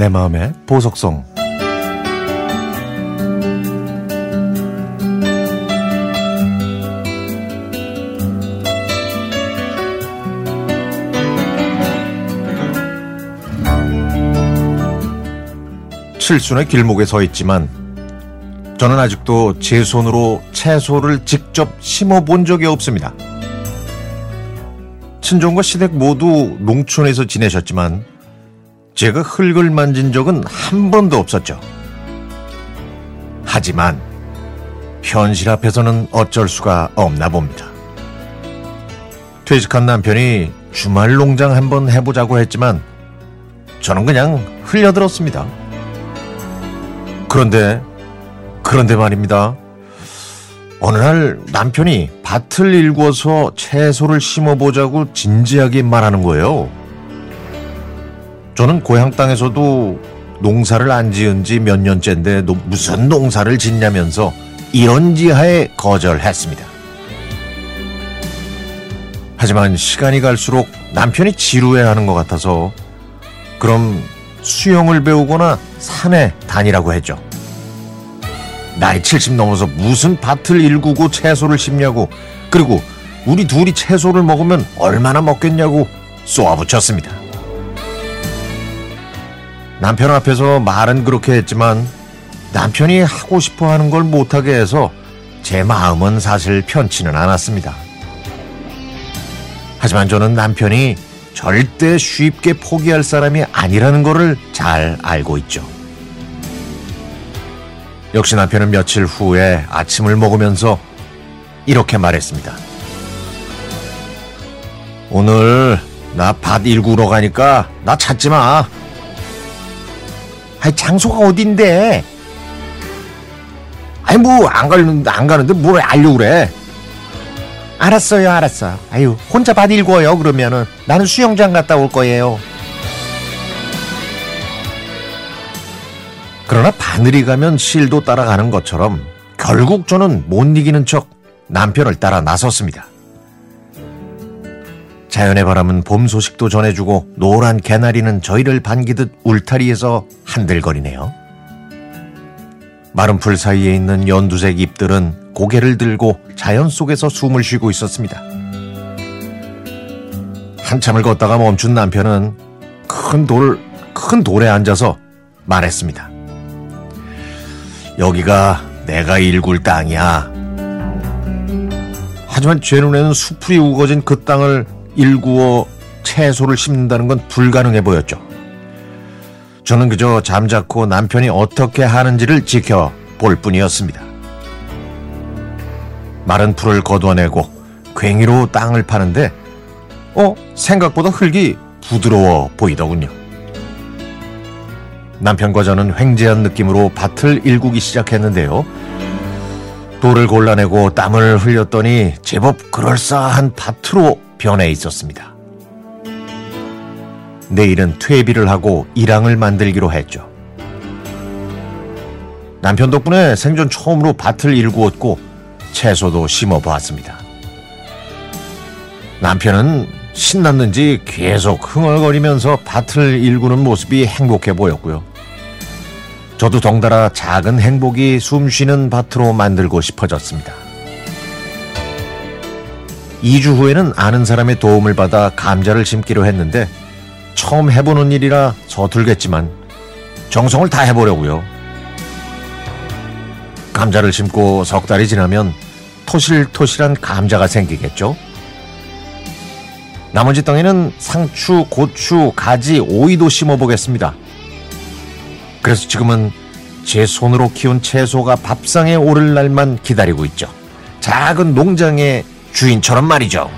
내 마음의 보석성 칠순의 길목에 서 있지만 저는 아직도 제 손으로 채소를 직접 심어 본 적이 없습니다. 친정과 시댁 모두 농촌에서 지내셨지만 제가 흙을 만진 적은 한 번도 없었죠. 하지만 현실 앞에서는 어쩔 수가 없나 봅니다. 퇴직한 남편이 주말 농장 한번 해보자고 했지만 저는 그냥 흘려들었습니다. 그런데, 그런데 말입니다. 어느 날 남편이 밭을 일구어서 채소를 심어보자고 진지하게 말하는 거예요. 저는 고향 땅에서도 농사를 안 지은 지 몇 년째인데 무슨 농사를 짓냐면서 이런 지하에 거절했습니다. 하지만 시간이 갈수록 남편이 지루해하는 것 같아서 그럼 수영을 배우거나 산에 다니라고 했죠. 나이 70 넘어서 무슨 밭을 일구고 채소를 심냐고 그리고 우리 둘이 채소를 먹으면 얼마나 먹겠냐고 쏘아붙였습니다. 남편 앞에서 말은 그렇게 했지만 남편이 하고 싶어 하는 걸 못하게 해서 제 마음은 사실 편치는 않았습니다. 하지만 저는 남편이 절대 쉽게 포기할 사람이 아니라는 것을 잘 알고 있죠. 역시 남편은 며칠 후에 아침을 먹으면서 이렇게 말했습니다. 오늘 나 밭 일구러 가니까 나 찾지 마. 아니 장소가 어딘데? 아니 뭐 안 가는데 안 가는데 뭘 알려 그래? 알았어요, 알았어. 아유 혼자 밭 일궈요 그러면은 나는 수영장 갔다 올 거예요. 그러나 바늘이 가면 실도 따라가는 것처럼 결국 저는 못 이기는 척 남편을 따라 나섰습니다. 자연의 바람은 봄 소식도 전해주고 노란 개나리는 저희를 반기듯 울타리에서 한들거리네요. 마른 풀 사이에 있는 연두색 잎들은 고개를 들고 자연 속에서 숨을 쉬고 있었습니다. 한참을 걷다가 멈춘 남편은 큰 돌, 큰 돌에 앉아서 말했습니다. 여기가 내가 일굴 땅이야. 하지만 제 눈에는 수풀이 우거진 그 땅을 일구어 채소를 심는다는 건 불가능해 보였죠. 저는 그저 잠자코 남편이 어떻게 하는지를 지켜볼 뿐이었습니다. 마른 풀을 거둬내고 괭이로 땅을 파는데 어 생각보다 흙이 부드러워 보이더군요. 남편과 저는 횡재한 느낌으로 밭을 일구기 시작했는데요. 돌을 골라내고 땀을 흘렸더니 제법 그럴싸한 밭으로 변해 있었습니다. 내일은 퇴비를 하고 일항을 만들기로 했죠. 남편 덕분에 생전 처음으로 밭을 일구었고 채소도 심어 보았습니다. 남편은 신났는지 계속 흥얼거리면서 밭을 일구는 모습이 행복해 보였고요. 저도 덩달아 작은 행복이 숨쉬는 밭으로 만들고 싶어졌습니다. 2주 후에는 아는 사람의 도움을 받아 감자를 심기로 했는데 처음 해보는 일이라 서툴겠지만 정성을 다 해보려고요. 감자를 심고 석 달이 지나면 토실토실한 감자가 생기겠죠. 나머지 땅에는 상추, 고추, 가지, 오이도 심어보겠습니다. 그래서 지금은 제 손으로 키운 채소가 밥상에 오를 날만 기다리고 있죠. 작은 농장의 주인처럼 말이죠.